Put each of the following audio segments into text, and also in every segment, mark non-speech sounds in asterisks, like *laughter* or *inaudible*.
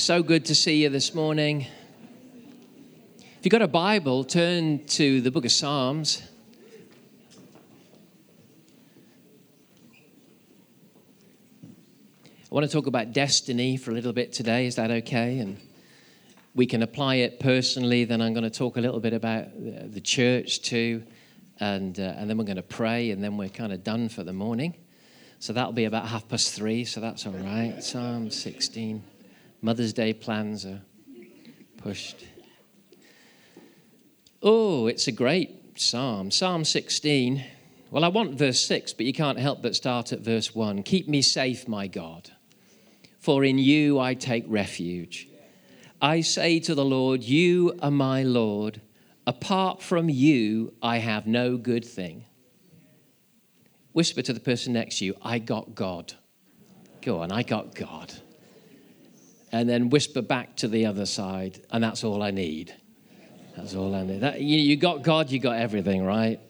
So good to see you this morning. If you've got a Bible, turn to the book of Psalms. I want to talk about destiny for a little bit today. Is that okay? And we can apply it personally. Then I'm going to talk a little bit about the church too. And, uh, and then we're going to pray, and then we're kind of done for the morning. So that'll be about half past three, so that's all right. Psalm 16. Mother's Day plans are pushed. Oh, it's a great psalm. Psalm 16. Well, I want verse 6, but you can't help but start at verse 1. Keep me safe, my God, for in you I take refuge. I say to the Lord, You are my Lord. Apart from you, I have no good thing. Whisper to the person next to you, I got God. Go on, I got God. And then whisper back to the other side, and that's all I need. That's all I need. That, you, you got God, you got everything, right?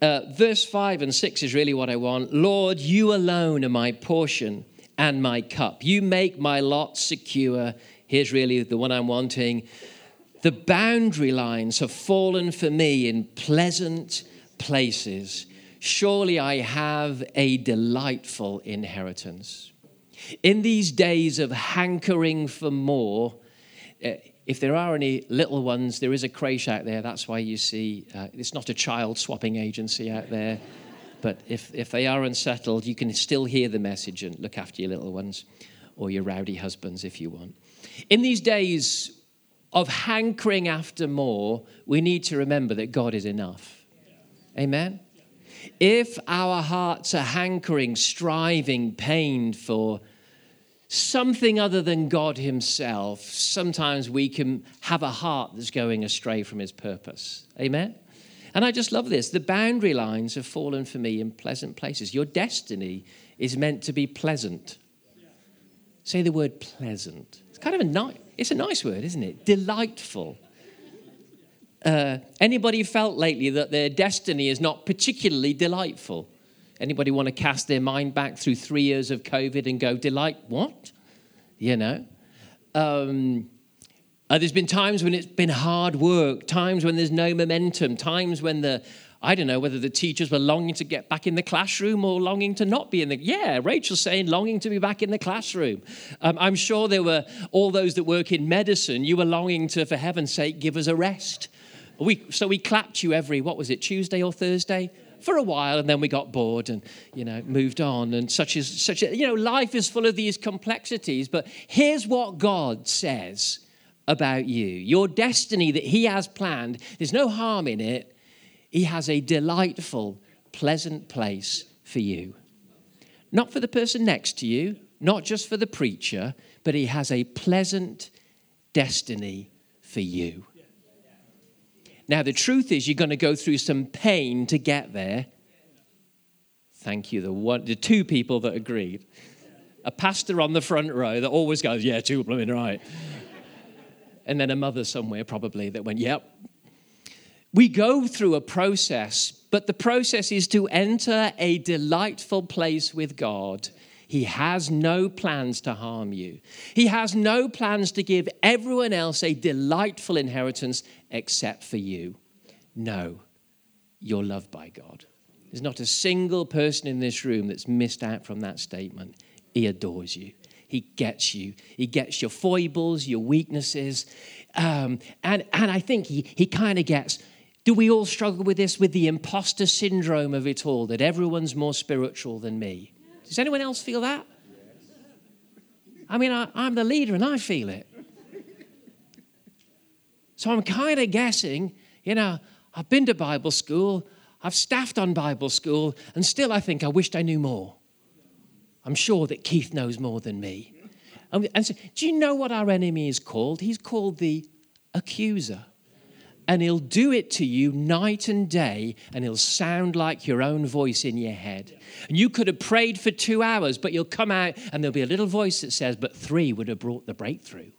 Uh, verse 5 and 6 is really what I want. Lord, you alone are my portion and my cup. You make my lot secure. Here's really the one I'm wanting. The boundary lines have fallen for me in pleasant places. Surely I have a delightful inheritance. In these days of hankering for more, uh, if there are any little ones, there is a creche out there. That's why you see uh, it's not a child swapping agency out there. But if, if they are unsettled, you can still hear the message and look after your little ones or your rowdy husbands if you want. In these days of hankering after more, we need to remember that God is enough. Amen? If our hearts are hankering, striving, pained for something other than God Himself, sometimes we can have a heart that's going astray from His purpose. Amen? And I just love this. The boundary lines have fallen for me in pleasant places. Your destiny is meant to be pleasant. Say the word pleasant. It's kind of a nice, it's a nice word, isn't it? Delightful. Uh, anybody felt lately that their destiny is not particularly delightful? Anybody want to cast their mind back through three years of COVID and go, delight what? You know? Um, uh, there's been times when it's been hard work, times when there's no momentum, times when the, I don't know whether the teachers were longing to get back in the classroom or longing to not be in the. Yeah, Rachel's saying longing to be back in the classroom. Um, I'm sure there were all those that work in medicine. You were longing to, for heaven's sake, give us a rest. We, so we clapped you every, what was it, Tuesday or Thursday? for a while and then we got bored and you know moved on. And such is such a, you know life is full of these complexities but here's what god says about you. Your destiny that he has planned there's no harm in it. He has a delightful pleasant place for you. Not for the person next to you not just for the preacher but he has a pleasant destiny for you now, the truth is, you're going to go through some pain to get there. Thank you, the, one, the too people that agreed. A pastor on the front row that always goes, Yeah, two blooming right. and then a mother somewhere, probably, that went, Yep. We go through a process, but the process is to enter a delightful place with God he has no plans to harm you. He has no plans to give everyone else a delightful inheritance except for you. No, you're loved by God. There's not a single person in this room that's missed out from that statement. He adores you. He gets you. He gets your foibles, your weaknesses. Um, and, and I think he, he kind of gets do we all struggle with this, with the imposter syndrome of it all, that everyone's more spiritual than me? Does anyone else feel that? I mean, I, am the leader and I feel it. So I'm kind of guessing, you know, I've been to Bible school, I've staffed on Bible school, and still I think I wished I knew more. I'm sure that Keith knows more than me. And, and so, do you know what our enemy is called? He's called the accuser and he'll do it to you night and day, and he'll sound like your own voice in your head. And you could have prayed for two hours, but you'll come out, and there'll be a little voice that says, But three would have brought the breakthrough.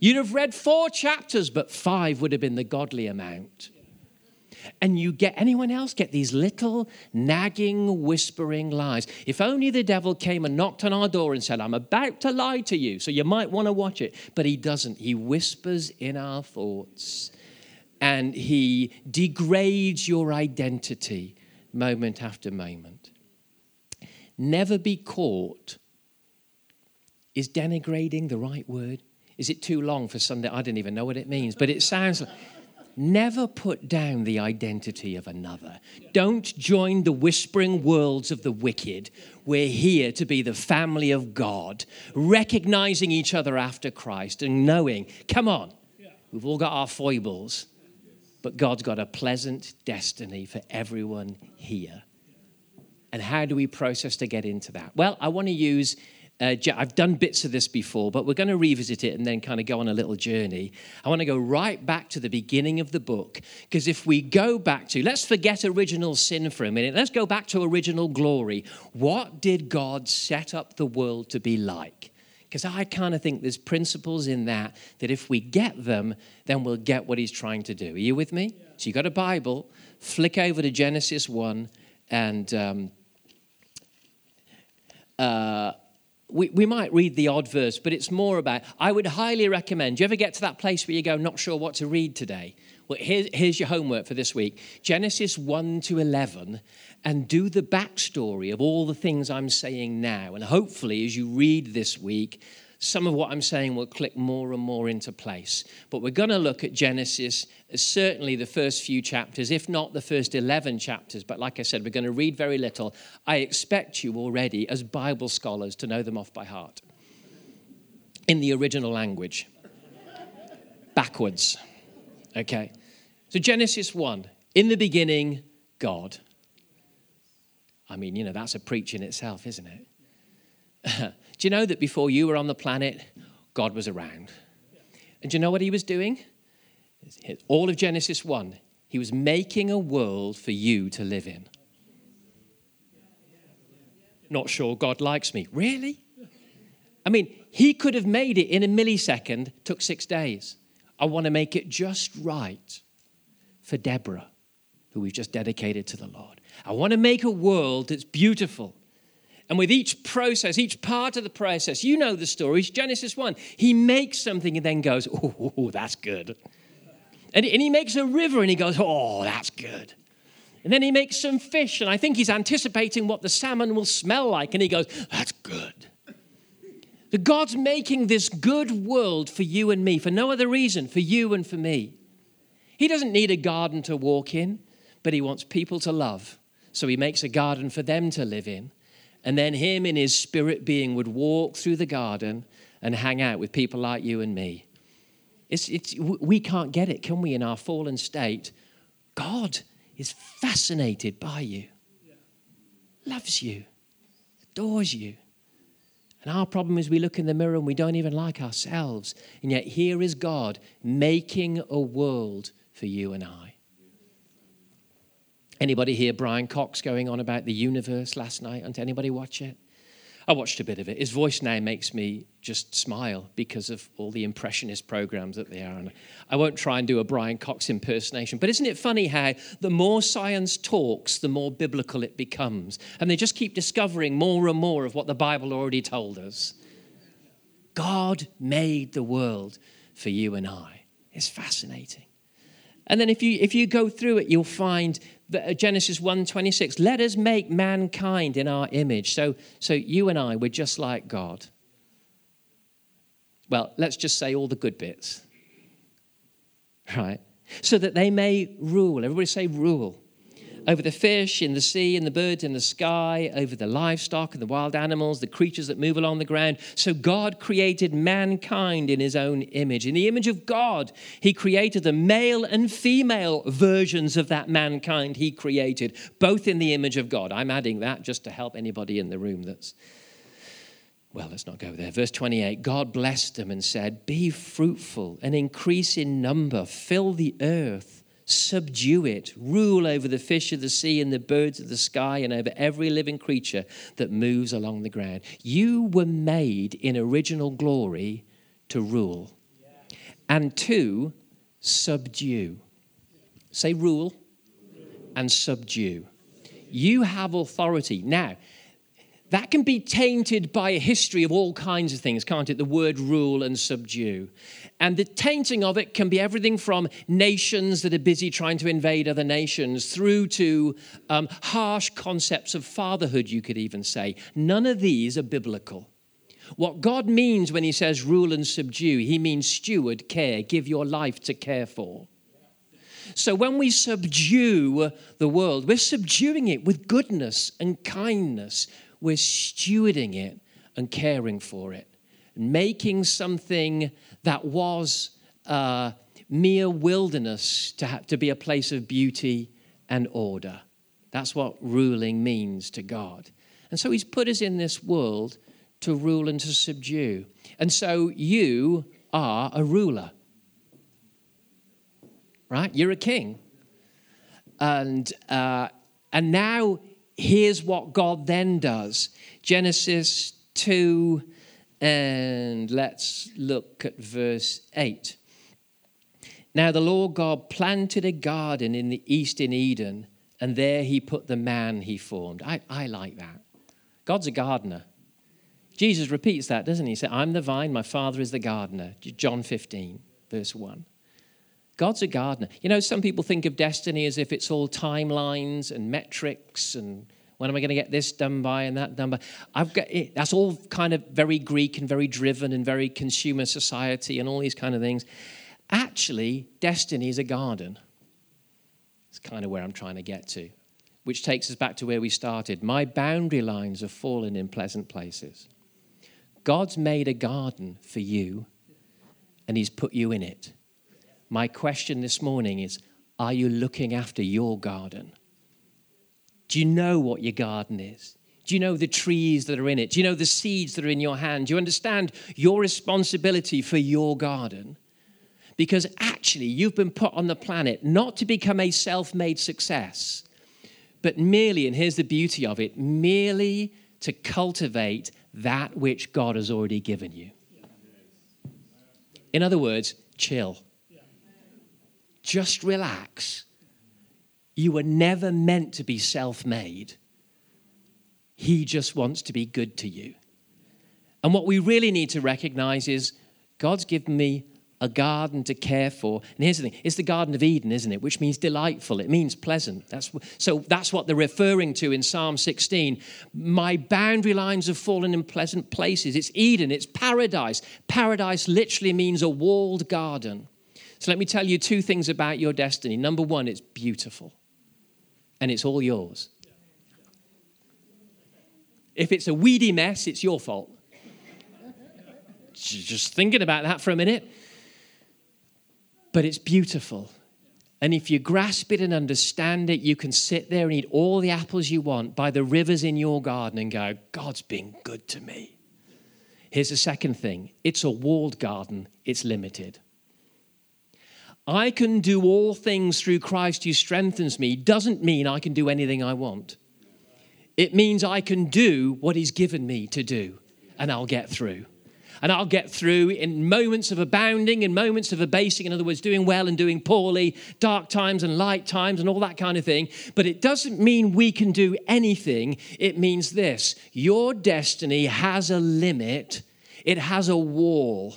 You'd have read four chapters, but five would have been the godly amount. And you get anyone else get these little nagging, whispering lies. If only the devil came and knocked on our door and said, I'm about to lie to you, so you might want to watch it. But he doesn't. He whispers in our thoughts and he degrades your identity moment after moment. Never be caught. Is denigrating the right word? Is it too long for Sunday? I don't even know what it means, but it sounds like. Never put down the identity of another. Don't join the whispering worlds of the wicked. We're here to be the family of God, recognizing each other after Christ and knowing, come on, we've all got our foibles, but God's got a pleasant destiny for everyone here. And how do we process to get into that? Well, I want to use uh, I've done bits of this before, but we're going to revisit it and then kind of go on a little journey. I want to go right back to the beginning of the book, because if we go back to, let's forget original sin for a minute, let's go back to original glory. What did God set up the world to be like? Because I kind of think there's principles in that that if we get them, then we'll get what he's trying to do. Are you with me? Yeah. So you got a Bible, flick over to Genesis 1, and um, uh, we, we might read the odd verse, but it's more about, I would highly recommend, do you ever get to that place where you go, not sure what to read today? Well, here, here's your homework for this week Genesis 1 to 11, and do the backstory of all the things I'm saying now. And hopefully, as you read this week, some of what I'm saying will click more and more into place. But we're going to look at Genesis, certainly the first few chapters, if not the first 11 chapters. But like I said, we're going to read very little. I expect you already, as Bible scholars, to know them off by heart in the original language, backwards. Okay. So, Genesis 1 In the beginning, God. I mean, you know, that's a preach in itself, isn't it? *laughs* Do you know that before you were on the planet, God was around? And do you know what he was doing? All of Genesis 1, he was making a world for you to live in. Not sure God likes me. Really? I mean, he could have made it in a millisecond, took six days. I want to make it just right for Deborah, who we've just dedicated to the Lord. I want to make a world that's beautiful and with each process, each part of the process, you know the stories. Genesis 1, he makes something and then goes, oh, that's good. And, and he makes a river and he goes, oh, that's good. And then he makes some fish, and I think he's anticipating what the salmon will smell like, and he goes, That's good. The God's making this good world for you and me, for no other reason, for you and for me. He doesn't need a garden to walk in, but he wants people to love. So he makes a garden for them to live in. And then him in his spirit being would walk through the garden and hang out with people like you and me. It's, it's, we can't get it, can we, in our fallen state? God is fascinated by you, loves you, adores you. And our problem is we look in the mirror and we don't even like ourselves. And yet here is God making a world for you and I. Anybody hear Brian Cox going on about the universe last night? Did anybody watch it? I watched a bit of it. His voice now makes me just smile because of all the impressionist programs that they are. And I won't try and do a Brian Cox impersonation, but isn't it funny how the more science talks, the more biblical it becomes? And they just keep discovering more and more of what the Bible already told us. God made the world for you and I. It's fascinating. And then if you if you go through it, you'll find uh, Genesis 1:26, let us make mankind in our image. So, so you and I, we're just like God. Well, let's just say all the good bits. Right? So that they may rule. Everybody say rule over the fish in the sea and the birds in the sky, over the livestock and the wild animals, the creatures that move along the ground. So God created mankind in his own image. In the image of God, he created the male and female versions of that mankind he created, both in the image of God. I'm adding that just to help anybody in the room that's. Well, let's not go there. Verse 28 God blessed them and said, Be fruitful and increase in number, fill the earth subdue it, rule over the fish of the sea and the birds of the sky and over every living creature that moves along the ground. You were made in original glory to rule and to subdue. Say rule and subdue. You have authority. Now, that can be tainted by a history of all kinds of things, can't it? The word rule and subdue. And the tainting of it can be everything from nations that are busy trying to invade other nations through to um, harsh concepts of fatherhood, you could even say. None of these are biblical. What God means when He says rule and subdue, He means steward, care, give your life to care for. So when we subdue the world, we're subduing it with goodness and kindness we're stewarding it and caring for it, making something that was uh, mere wilderness to, to be a place of beauty and order. That's what ruling means to God. And so He's put us in this world to rule and to subdue. And so you are a ruler, right? You're a king. And, uh, and now here's what God then does Genesis 2, and let's look at verse 8. Now the Lord God planted a garden in the east in Eden, and there he put the man he formed. I, I like that. God's a gardener. Jesus repeats that, doesn't he? He said, I'm the vine, my father is the gardener. John 15, verse 1. God's a gardener. You know, some people think of destiny as if it's all timelines and metrics and when am I going to get this done by and that done by. I've got it. That's all kind of very Greek and very driven and very consumer society and all these kind of things. Actually, destiny is a garden. It's kind of where I'm trying to get to, which takes us back to where we started. My boundary lines have fallen in pleasant places. God's made a garden for you and He's put you in it. My question this morning is Are you looking after your garden? Do you know what your garden is? Do you know the trees that are in it? Do you know the seeds that are in your hand? Do you understand your responsibility for your garden? Because actually, you've been put on the planet not to become a self made success, but merely, and here's the beauty of it, merely to cultivate that which God has already given you. In other words, chill just relax. You were never meant to be self made. He just wants to be good to you. And what we really need to recognize is God's given me a garden to care for. And here's the thing it's the Garden of Eden, isn't it? Which means delightful, it means pleasant. That's, so that's what they're referring to in Psalm 16. My boundary lines have fallen in pleasant places. It's Eden, it's paradise. Paradise literally means a walled garden. So let me tell you two things about your destiny. Number one, it's beautiful and it's all yours. If it's a weedy mess, it's your fault. Just thinking about that for a minute. But it's beautiful. And if you grasp it and understand it, you can sit there and eat all the apples you want by the rivers in your garden and go, God's been good to me. Here's the second thing it's a walled garden, it's limited. I can do all things through Christ who strengthens me doesn't mean I can do anything I want. It means I can do what He's given me to do, and I'll get through. And I'll get through in moments of abounding, in moments of abasing, in other words, doing well and doing poorly, dark times and light times, and all that kind of thing. But it doesn't mean we can do anything. It means this your destiny has a limit, it has a wall.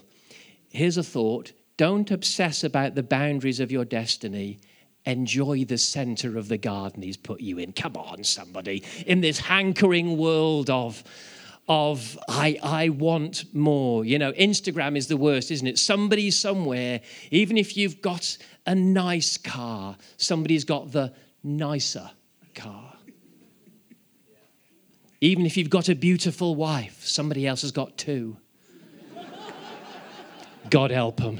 Here's a thought don't obsess about the boundaries of your destiny. Enjoy the center of the garden he's put you in. Come on, somebody. In this hankering world of, of I, I want more. You know, Instagram is the worst, isn't it? Somebody somewhere, even if you've got a nice car, somebody's got the nicer car. Even if you've got a beautiful wife, somebody else has got two. God help them.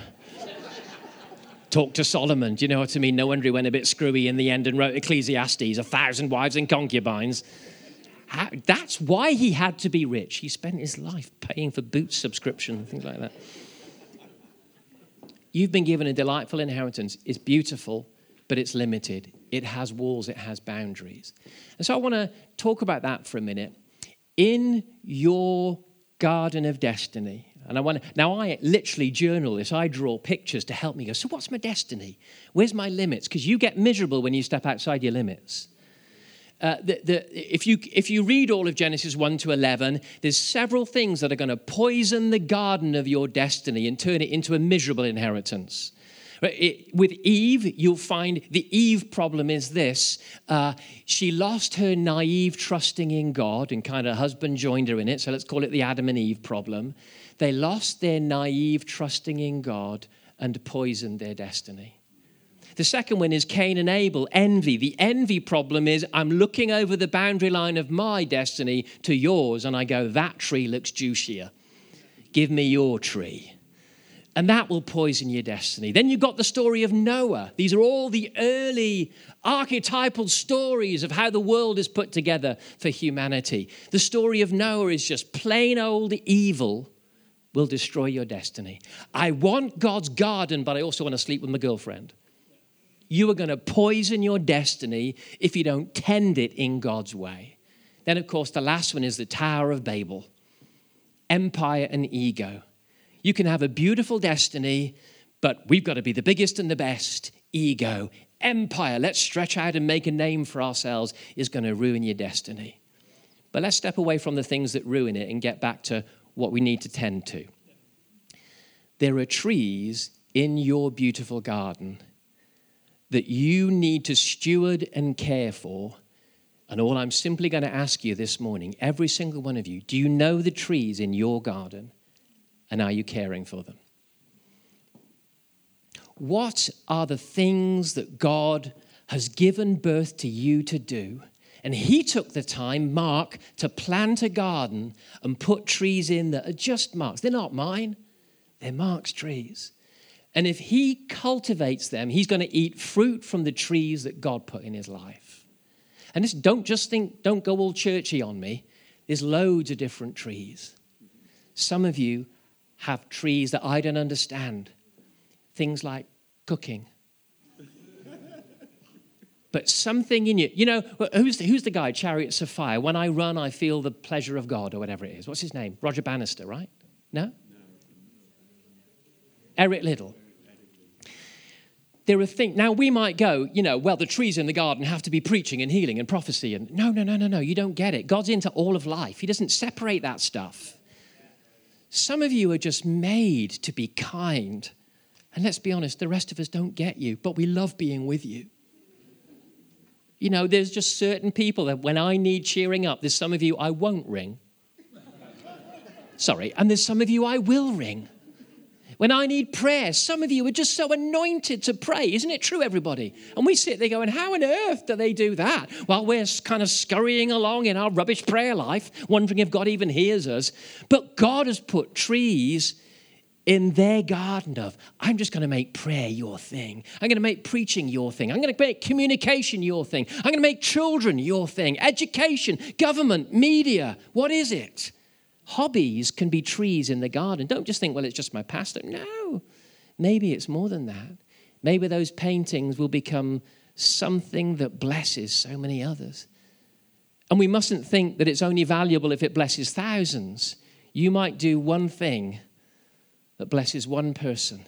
Talk to Solomon. Do you know what I mean? No wonder he went a bit screwy in the end and wrote Ecclesiastes, a thousand wives and concubines. How, that's why he had to be rich. He spent his life paying for boot subscription, things like that. You've been given a delightful inheritance. It's beautiful, but it's limited. It has walls, it has boundaries. And so I want to talk about that for a minute. In your garden of destiny, And I want now I literally journal this. I draw pictures to help me go, so what's my destiny? Where's my limits? Because you get miserable when you step outside your limits. Uh, the, the, if, you, if you read all of Genesis 1 to 11, there's several things that are going to poison the garden of your destiny and turn it into a miserable inheritance. It, with Eve, you'll find the Eve problem is this. Uh, she lost her naive trusting in God, and kind of husband joined her in it. So let's call it the Adam and Eve problem. They lost their naive trusting in God and poisoned their destiny. The second one is Cain and Abel, envy. The envy problem is I'm looking over the boundary line of my destiny to yours, and I go, that tree looks juicier. Give me your tree. And that will poison your destiny. Then you've got the story of Noah. These are all the early archetypal stories of how the world is put together for humanity. The story of Noah is just plain old evil will destroy your destiny. I want God's garden, but I also want to sleep with my girlfriend you are going to poison your destiny if you don't tend it in God's way. Then, of course, the last one is the Tower of Babel empire and ego. You can have a beautiful destiny, but we've got to be the biggest and the best. Ego, empire, let's stretch out and make a name for ourselves, is going to ruin your destiny. But let's step away from the things that ruin it and get back to what we need to tend to. There are trees in your beautiful garden that you need to steward and care for. And all I'm simply going to ask you this morning, every single one of you, do you know the trees in your garden? And are you caring for them? What are the things that God has given birth to you to do? And he took the time, Mark, to plant a garden and put trees in that are just Mark's. They're not mine, they're Mark's trees. And if he cultivates them, he's going to eat fruit from the trees that God put in his life. And this, don't just think, don't go all churchy on me. There's loads of different trees. Some of you have trees that I don't understand. Things like cooking. But something in you, you know, who's the, who's the guy, Chariots of Fire? When I run, I feel the pleasure of God, or whatever it is. What's his name? Roger Bannister, right? No? Eric Liddell there are things now we might go you know well the trees in the garden have to be preaching and healing and prophecy and no no no no no you don't get it god's into all of life he doesn't separate that stuff some of you are just made to be kind and let's be honest the rest of us don't get you but we love being with you you know there's just certain people that when i need cheering up there's some of you i won't ring sorry and there's some of you i will ring when I need prayer, some of you are just so anointed to pray. Isn't it true, everybody? And we sit there going, How on earth do they do that? While we're kind of scurrying along in our rubbish prayer life, wondering if God even hears us. But God has put trees in their garden of, I'm just going to make prayer your thing. I'm going to make preaching your thing. I'm going to make communication your thing. I'm going to make children your thing. Education, government, media. What is it? Hobbies can be trees in the garden. Don't just think, well, it's just my pastor. No, maybe it's more than that. Maybe those paintings will become something that blesses so many others. And we mustn't think that it's only valuable if it blesses thousands. You might do one thing that blesses one person.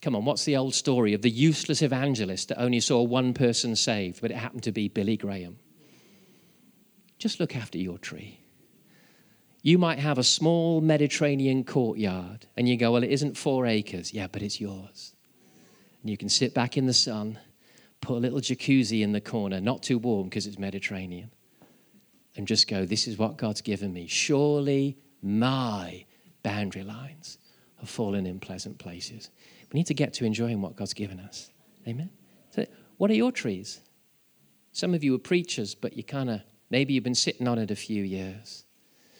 Come on, what's the old story of the useless evangelist that only saw one person saved, but it happened to be Billy Graham? Just look after your tree. You might have a small Mediterranean courtyard and you go, Well, it isn't four acres. Yeah, but it's yours. And you can sit back in the sun, put a little jacuzzi in the corner, not too warm because it's Mediterranean, and just go, This is what God's given me. Surely my boundary lines have fallen in pleasant places. We need to get to enjoying what God's given us. Amen? So, what are your trees? Some of you are preachers, but you kind of, maybe you've been sitting on it a few years.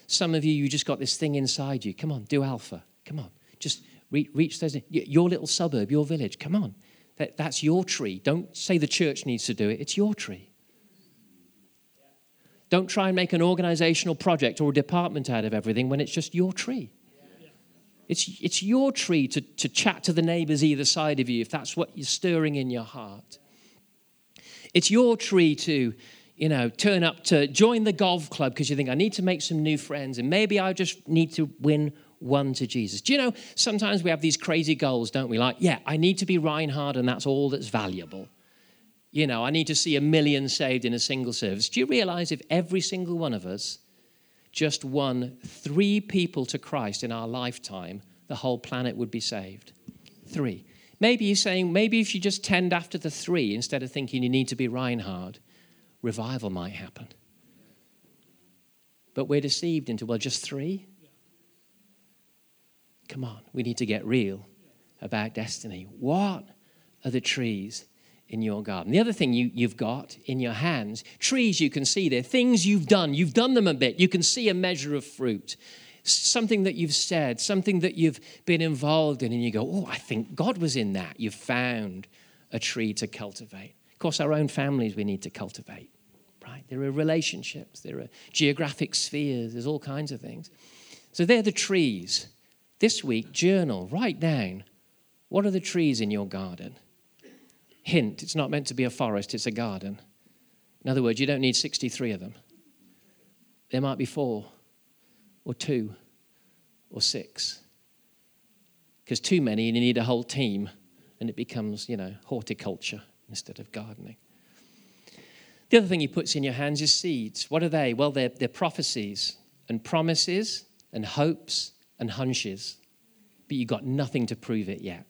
Some of you, you just got this thing inside you. Come on, do alpha. Come on, just reach, reach those, your little suburb, your village. Come on. That, that's your tree. Don't say the church needs to do it, it's your tree. Don't try and make an organizational project or a department out of everything when it's just your tree. It's, it's your tree to, to chat to the neighbors either side of you if that's what you're stirring in your heart. It's your tree to you know, turn up to join the golf club because you think, I need to make some new friends and maybe I just need to win one to Jesus. Do you know, sometimes we have these crazy goals, don't we? Like, yeah, I need to be Reinhard and that's all that's valuable. You know, I need to see a million saved in a single service. Do you realize if every single one of us just won three people to Christ in our lifetime, the whole planet would be saved? Three. Maybe you're saying, maybe if you just tend after the three instead of thinking you need to be Reinhard, revival might happen. But we're deceived into, well, just three? Come on, we need to get real about destiny. What are the trees in your garden? The other thing you, you've got in your hands, trees you can see there, things you've done. You've done them a bit. You can see a measure of fruit, something that you've said, something that you've been involved in, and you go, oh, I think God was in that. You've found a tree to cultivate Of course, our own families we need to cultivate, right? There are relationships, there are geographic spheres, there's all kinds of things. So they're the trees. This week, journal, write down what are the trees in your garden? Hint, it's not meant to be a forest, it's a garden. In other words, you don't need 63 of them. There might be four, or two, or six. Because too many, and you need a whole team, and it becomes, you know, horticulture instead of gardening. The other thing he puts in your hands is seeds. What are they? Well, they're, they're prophecies and promises and hopes and hunches, but you've got nothing to prove it yet.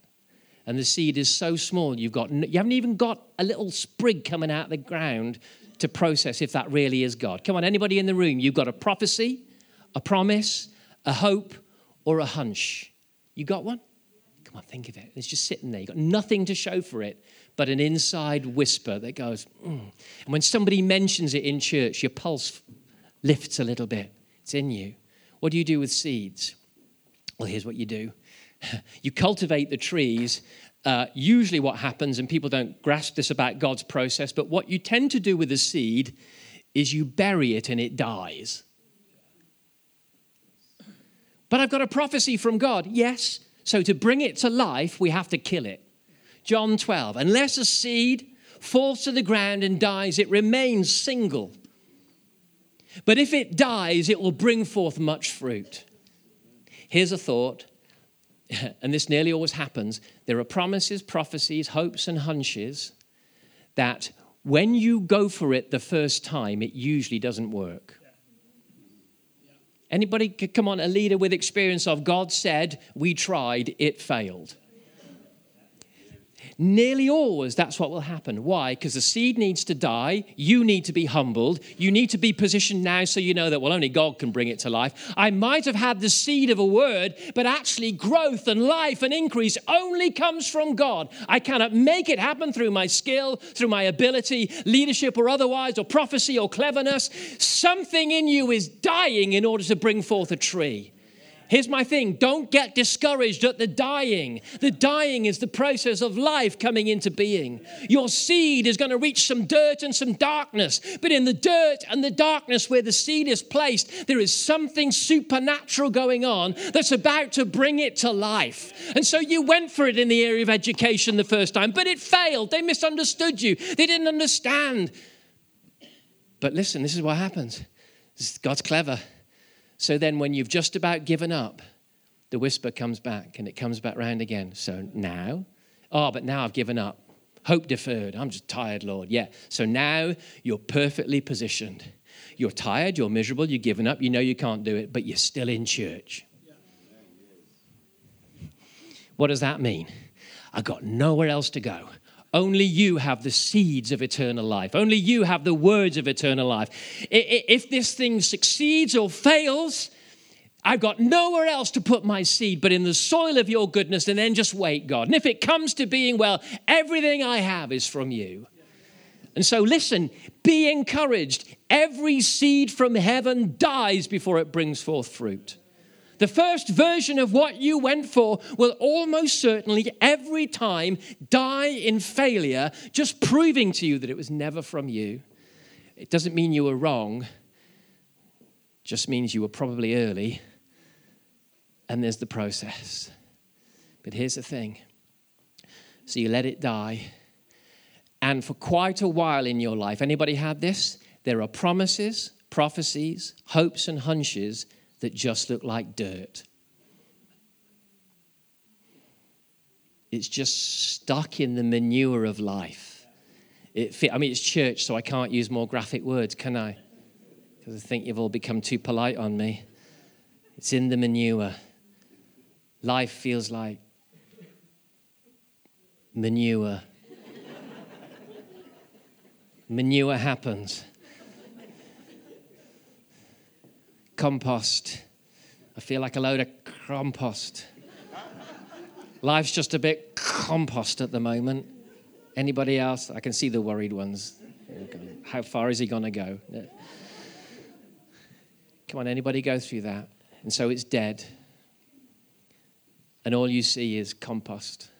And the seed is so small, you've got, you haven't even got a little sprig coming out of the ground to process if that really is God. Come on, anybody in the room, you've got a prophecy, a promise, a hope, or a hunch. You got one? Come on, think of it. It's just sitting there. You've got nothing to show for it, but an inside whisper that goes, mm. and when somebody mentions it in church, your pulse lifts a little bit. It's in you. What do you do with seeds? Well, here's what you do *laughs* you cultivate the trees. Uh, usually, what happens, and people don't grasp this about God's process, but what you tend to do with a seed is you bury it and it dies. But I've got a prophecy from God. Yes. So to bring it to life, we have to kill it. John 12. Unless a seed falls to the ground and dies, it remains single. But if it dies, it will bring forth much fruit. Here's a thought, *laughs* and this nearly always happens there are promises, prophecies, hopes, and hunches that when you go for it the first time, it usually doesn't work. Anybody, come on, a leader with experience of God said, we tried, it failed. Nearly always, that's what will happen. Why? Because the seed needs to die. You need to be humbled. You need to be positioned now so you know that, well, only God can bring it to life. I might have had the seed of a word, but actually, growth and life and increase only comes from God. I cannot make it happen through my skill, through my ability, leadership or otherwise, or prophecy or cleverness. Something in you is dying in order to bring forth a tree. Here's my thing don't get discouraged at the dying. The dying is the process of life coming into being. Your seed is going to reach some dirt and some darkness, but in the dirt and the darkness where the seed is placed, there is something supernatural going on that's about to bring it to life. And so you went for it in the area of education the first time, but it failed. They misunderstood you, they didn't understand. But listen, this is what happens God's clever. So then, when you've just about given up, the whisper comes back and it comes back round again. So now, oh, but now I've given up. Hope deferred. I'm just tired, Lord. Yeah. So now you're perfectly positioned. You're tired, you're miserable, you've given up, you know you can't do it, but you're still in church. What does that mean? I've got nowhere else to go. Only you have the seeds of eternal life. Only you have the words of eternal life. If this thing succeeds or fails, I've got nowhere else to put my seed but in the soil of your goodness, and then just wait, God. And if it comes to being, well, everything I have is from you. And so, listen, be encouraged. Every seed from heaven dies before it brings forth fruit. The first version of what you went for will almost certainly every time die in failure, just proving to you that it was never from you. It doesn't mean you were wrong, just means you were probably early, and there's the process. But here's the thing so you let it die. And for quite a while in your life, anybody had this? There are promises, prophecies, hopes, and hunches that just look like dirt. It's just stuck in the manure of life. It I mean, it's church, so I can't use more graphic words, can I? Because I think you've all become too polite on me. It's in the manure. Life feels like manure. manure happens. Compost. I feel like a load of compost. Life's just a bit compost at the moment. Anybody else? I can see the worried ones. How far is he going to go? Come on, anybody go through that? And so it's dead. And all you see is compost.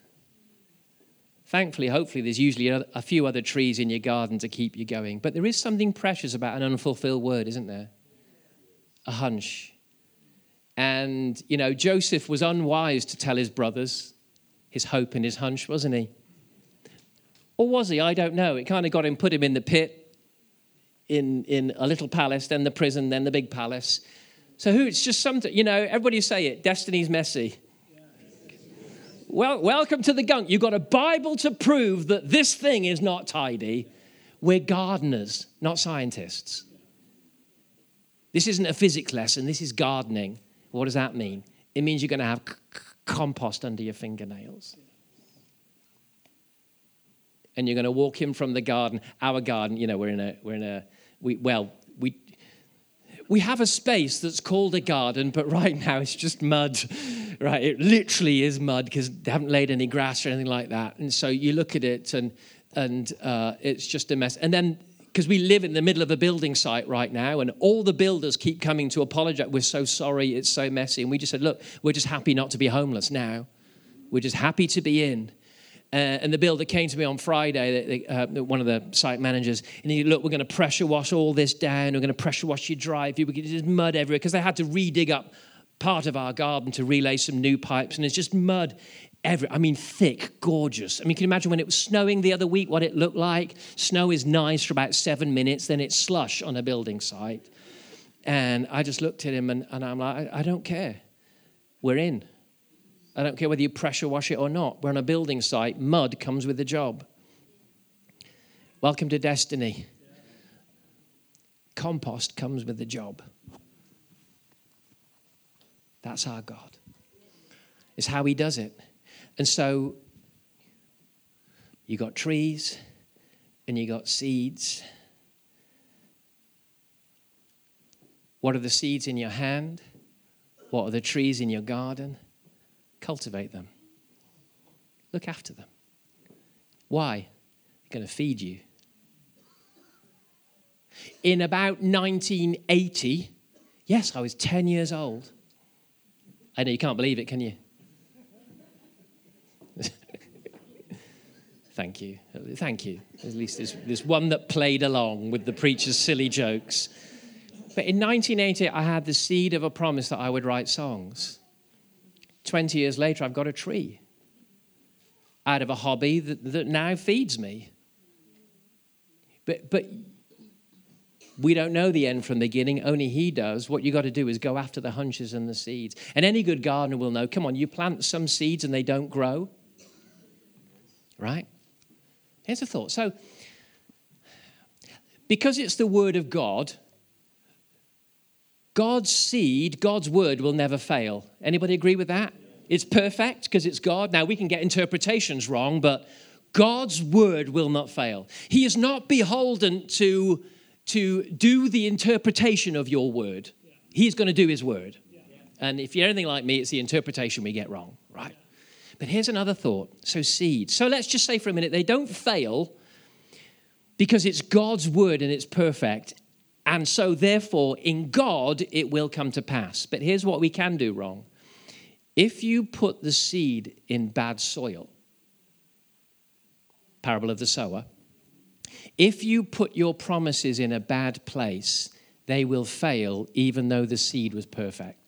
Thankfully, hopefully, there's usually a few other trees in your garden to keep you going. But there is something precious about an unfulfilled word, isn't there? A hunch. And, you know, Joseph was unwise to tell his brothers his hope and his hunch, wasn't he? Or was he? I don't know. It kind of got him, put him in the pit, in, in a little palace, then the prison, then the big palace. So who? It's just something, you know, everybody say it destiny's messy. Well, welcome to the gunk. You've got a Bible to prove that this thing is not tidy. We're gardeners, not scientists. This isn't a physics lesson, this is gardening. What does that mean? It means you're going to have c- compost under your fingernails. And you're going to walk in from the garden, our garden, you know, we're in a, we're in a, we, well, we, we have a space that's called a garden, but right now it's just mud, right? It literally is mud because they haven't laid any grass or anything like that. And so you look at it and, and uh, it's just a mess. And then because we live in the middle of a building site right now, and all the builders keep coming to apologize. We're so sorry, it's so messy. And we just said, look, we're just happy not to be homeless now. We're just happy to be in. Uh, and the builder came to me on Friday, uh, one of the site managers, and he said, look, we're going to pressure wash all this down. We're going to pressure wash your driveway. We're there's mud everywhere because they had to redig up part of our garden to relay some new pipes, and it's just mud every, I mean, thick, gorgeous. I mean, can you imagine when it was snowing the other week what it looked like? Snow is nice for about seven minutes, then it's slush on a building site. And I just looked at him and, and I'm like, I, I don't care. We're in. I don't care whether you pressure wash it or not. We're on a building site. Mud comes with the job. Welcome to destiny. Compost comes with the job. That's our God. It's how He does it. And so you got trees and you got seeds. What are the seeds in your hand? What are the trees in your garden? Cultivate them. Look after them. Why? They're going to feed you. In about 1980, yes, I was 10 years old. I know you can't believe it, can you? Thank you. Thank you. At least there's, there's one that played along with the preacher's silly jokes. But in 1980, I had the seed of a promise that I would write songs. 20 years later, I've got a tree out of a hobby that, that now feeds me. But, but we don't know the end from the beginning, only He does. What you got to do is go after the hunches and the seeds. And any good gardener will know come on, you plant some seeds and they don't grow, right? Here's a thought. So, because it's the word of God, God's seed, God's word will never fail. Anybody agree with that? It's perfect because it's God. Now we can get interpretations wrong, but God's word will not fail. He is not beholden to, to do the interpretation of your word. He's going to do his word. And if you're anything like me, it's the interpretation we get wrong, right? But here's another thought. So, seeds. So, let's just say for a minute they don't fail because it's God's word and it's perfect. And so, therefore, in God, it will come to pass. But here's what we can do wrong if you put the seed in bad soil, parable of the sower, if you put your promises in a bad place, they will fail even though the seed was perfect.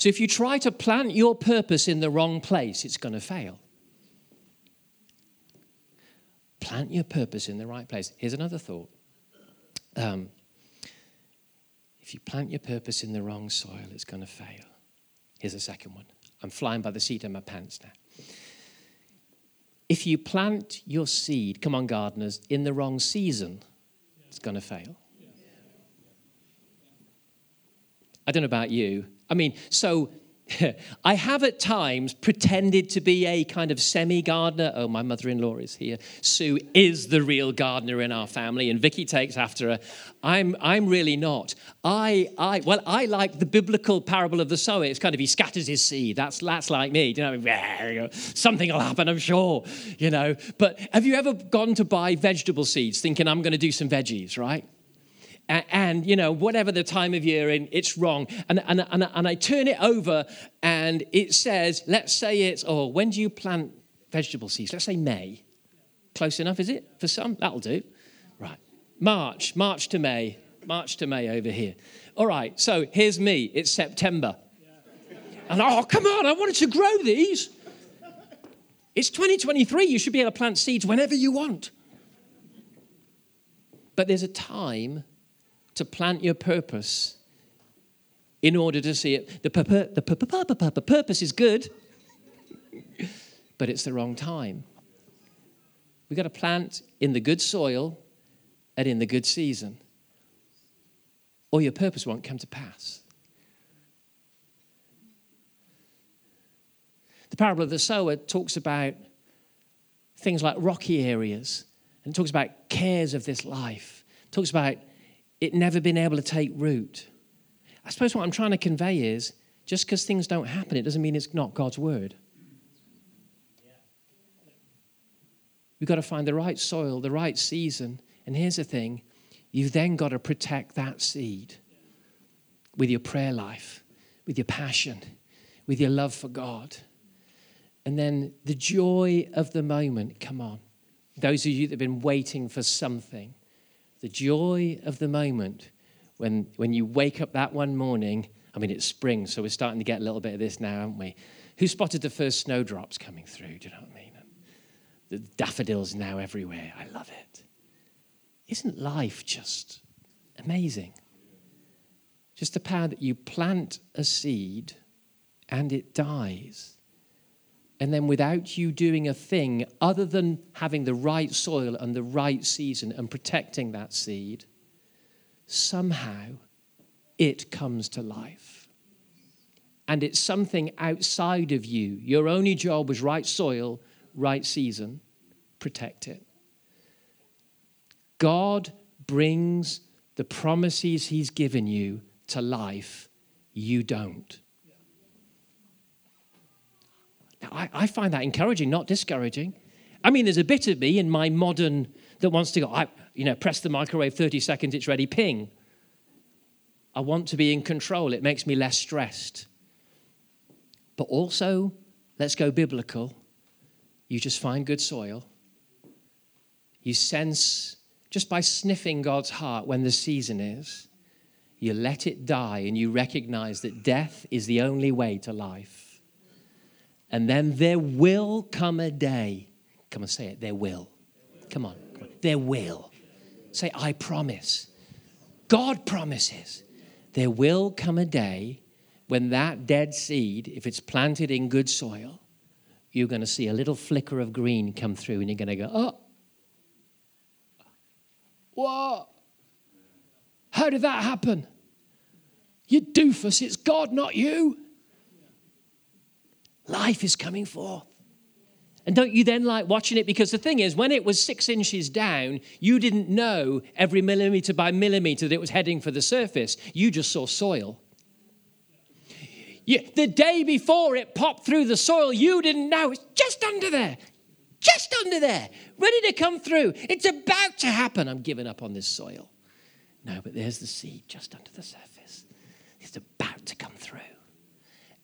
So if you try to plant your purpose in the wrong place, it's going to fail. Plant your purpose in the right place. Here's another thought. Um, if you plant your purpose in the wrong soil, it's going to fail. Here's a second one. I'm flying by the seat of my pants now. If you plant your seed, come on, gardeners, in the wrong season, it's going to fail. I don't know about you. I mean, so *laughs* I have at times pretended to be a kind of semi gardener. Oh, my mother in law is here. Sue is the real gardener in our family, and Vicky takes after her. I'm, I'm really not. I, I, well, I like the biblical parable of the sower. It's kind of he scatters his seed. That's, that's like me. You know, something will happen, I'm sure. You know, but have you ever gone to buy vegetable seeds thinking I'm going to do some veggies, right? And, you know whatever the time of year in it's wrong. And, and, and, and i turn it over and it says let's say it's oh when do you plant vegetable seeds? Let's say may. Close enough is it? For some that'll do. Right. March march to may march to may over here. All right so here's me. It's september. And oh come on i wanted to grow these. It's 2023 you should be able to plant seeds whenever you want. But there's a time to plant your purpose in order to see it. The, the purpose is good, but it's the wrong time. We've got to plant in the good soil and in the good season, or your purpose won't come to pass. The parable of the sower talks about things like rocky areas and talks about cares of this life, talks about it never been able to take root. I suppose what I'm trying to convey is just because things don't happen, it doesn't mean it's not God's word. We've got to find the right soil, the right season. And here's the thing you've then got to protect that seed with your prayer life, with your passion, with your love for God. And then the joy of the moment, come on. Those of you that have been waiting for something, the joy of the moment when, when you wake up that one morning. I mean, it's spring, so we're starting to get a little bit of this now, aren't we? Who spotted the first snowdrops coming through? Do you know what I mean? The daffodils now everywhere. I love it. Isn't life just amazing? Just the power that you plant a seed and it dies. And then, without you doing a thing other than having the right soil and the right season and protecting that seed, somehow it comes to life. And it's something outside of you. Your only job was right soil, right season, protect it. God brings the promises He's given you to life, you don't. Now, I, I find that encouraging, not discouraging. I mean, there's a bit of me in my modern that wants to go, I, you know, press the microwave 30 seconds, it's ready, ping. I want to be in control. It makes me less stressed. But also, let's go biblical. You just find good soil. You sense, just by sniffing God's heart when the season is, you let it die and you recognize that death is the only way to life. And then there will come a day. Come and say it. There will. Come on. Come on. There will. Say, I promise. God promises. There will come a day when that dead seed, if it's planted in good soil, you're going to see a little flicker of green come through and you're going to go, oh, what? How did that happen? You doofus, it's God, not you. Life is coming forth. And don't you then like watching it? Because the thing is, when it was six inches down, you didn't know every millimeter by millimeter that it was heading for the surface. You just saw soil. You, the day before it popped through the soil, you didn't know. It's just under there, just under there, ready to come through. It's about to happen. I'm giving up on this soil. No, but there's the seed just under the surface. It's about to come through.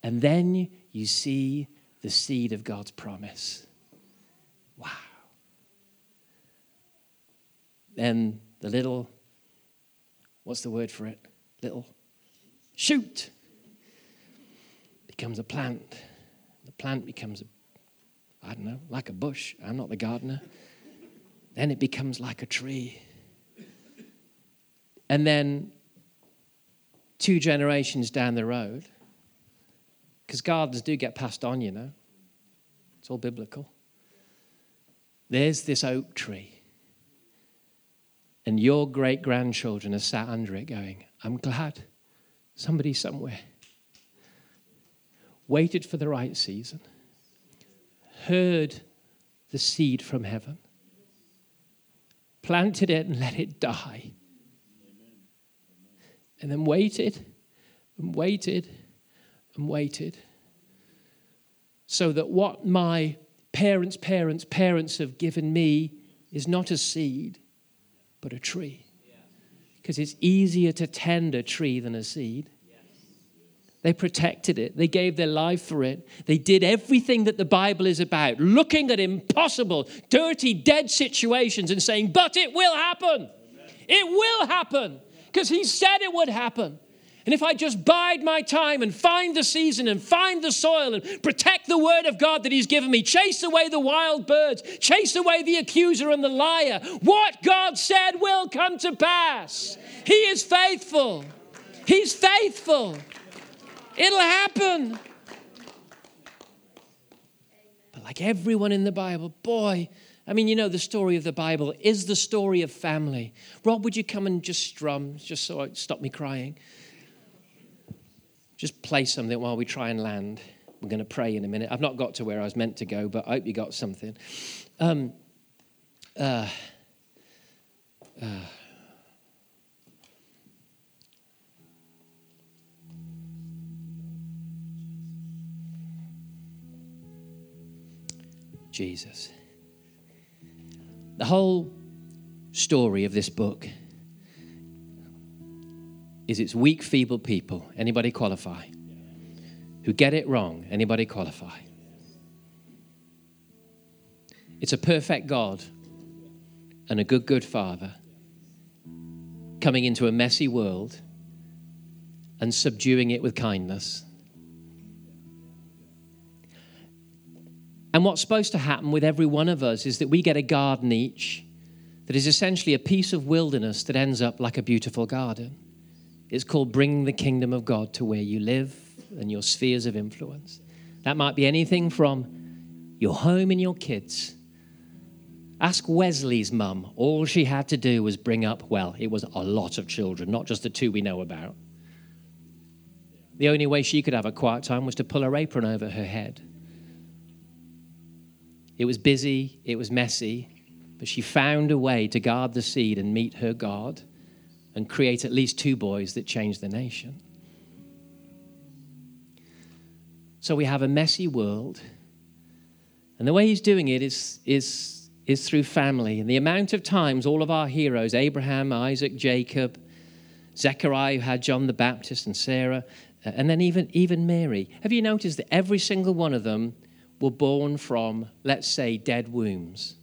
And then you see the seed of God's promise. Wow. Then the little, what's the word for it? Little shoot becomes a plant. The plant becomes, a, I don't know, like a bush. I'm not the gardener. then it becomes like a tree. And then two generations down the road, because gardens do get passed on, you know, it's all biblical. There's this oak tree. And your great grandchildren are sat under it going, I'm glad somebody somewhere. Waited for the right season, heard the seed from heaven, planted it and let it die, and then waited and waited and waited so that what my parents' parents' parents have given me is not a seed, but a tree. Because it's easier to tend a tree than a seed. They protected it. They gave their life for it. They did everything that the Bible is about, looking at impossible, dirty, dead situations and saying, But it will happen. It will happen because He said it would happen. And if I just bide my time and find the season and find the soil and protect the word of God that He's given me, chase away the wild birds, chase away the accuser and the liar, what God said will come to pass. He is faithful. He's faithful. It'll happen. But like everyone in the Bible, boy, I mean, you know, the story of the Bible is the story of family. Rob, would you come and just strum, just so stop me crying? Just play something while we try and land. We're going to pray in a minute. I've not got to where I was meant to go, but I hope you got something. Um, uh, uh, Jesus. The whole story of this book is it's weak, feeble people. Anybody qualify? Who get it wrong. Anybody qualify? It's a perfect God and a good, good Father coming into a messy world and subduing it with kindness And what's supposed to happen with every one of us is that we get a garden each that is essentially a piece of wilderness that ends up like a beautiful garden. It's called bringing the kingdom of God to where you live and your spheres of influence. That might be anything from your home and your kids. Ask Wesley's mum. All she had to do was bring up, well, it was a lot of children, not just the two we know about. The only way she could have a quiet time was to pull her apron over her head it was busy, it was messy, but she found a way to guard the seed and meet her God and create at least two boys that change the nation. So we have a messy world. And the way he's doing it is, is, is through family. And the amount of times all of our heroes, Abraham, Isaac, Jacob, Zechariah, who had John the Baptist, and Sarah, uh, and then even, even Mary, have you noticed that every single one of them were born from, let's say, dead wombs.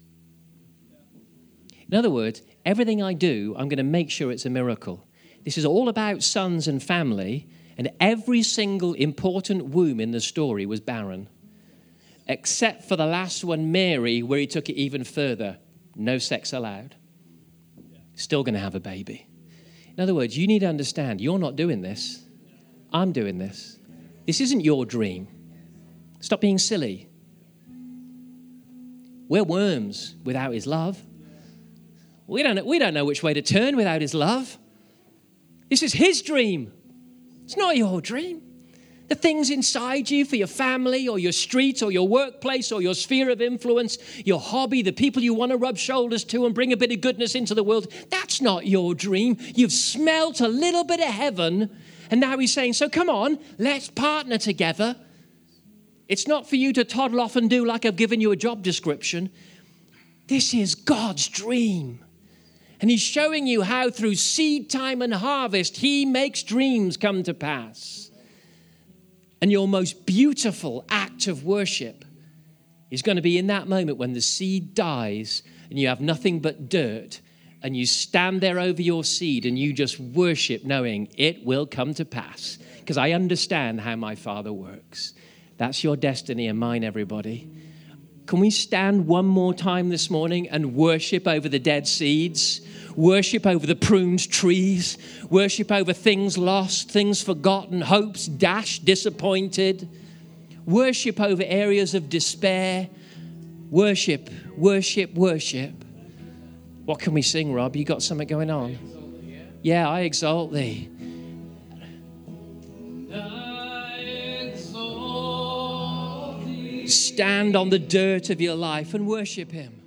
In other words, everything I do, I'm going to make sure it's a miracle. This is all about sons and family, and every single important womb in the story was barren, except for the last one, Mary, where he took it even further. No sex allowed. Still going to have a baby. In other words, you need to understand you're not doing this. I'm doing this. This isn't your dream. Stop being silly. We're worms without his love. We don't, we don't know which way to turn without his love. This is his dream. It's not your dream. The things inside you for your family or your street or your workplace or your sphere of influence, your hobby, the people you want to rub shoulders to and bring a bit of goodness into the world, that's not your dream. You've smelt a little bit of heaven, and now he's saying, So come on, let's partner together it's not for you to toddle off and do like I've given you a job description. This is God's dream. And He's showing you how, through seed time and harvest, He makes dreams come to pass. And your most beautiful act of worship is going to be in that moment when the seed dies and you have nothing but dirt and you stand there over your seed and you just worship knowing it will come to pass because I understand how my Father works. That's your destiny and mine, everybody. Can we stand one more time this morning and worship over the dead seeds? Worship over the pruned trees, worship over things lost, things forgotten, hopes dashed, disappointed, worship over areas of despair. Worship, worship, worship. What can we sing, Rob? You got something going on? Yeah, I exalt thee. Stand on the dirt of your life and worship him.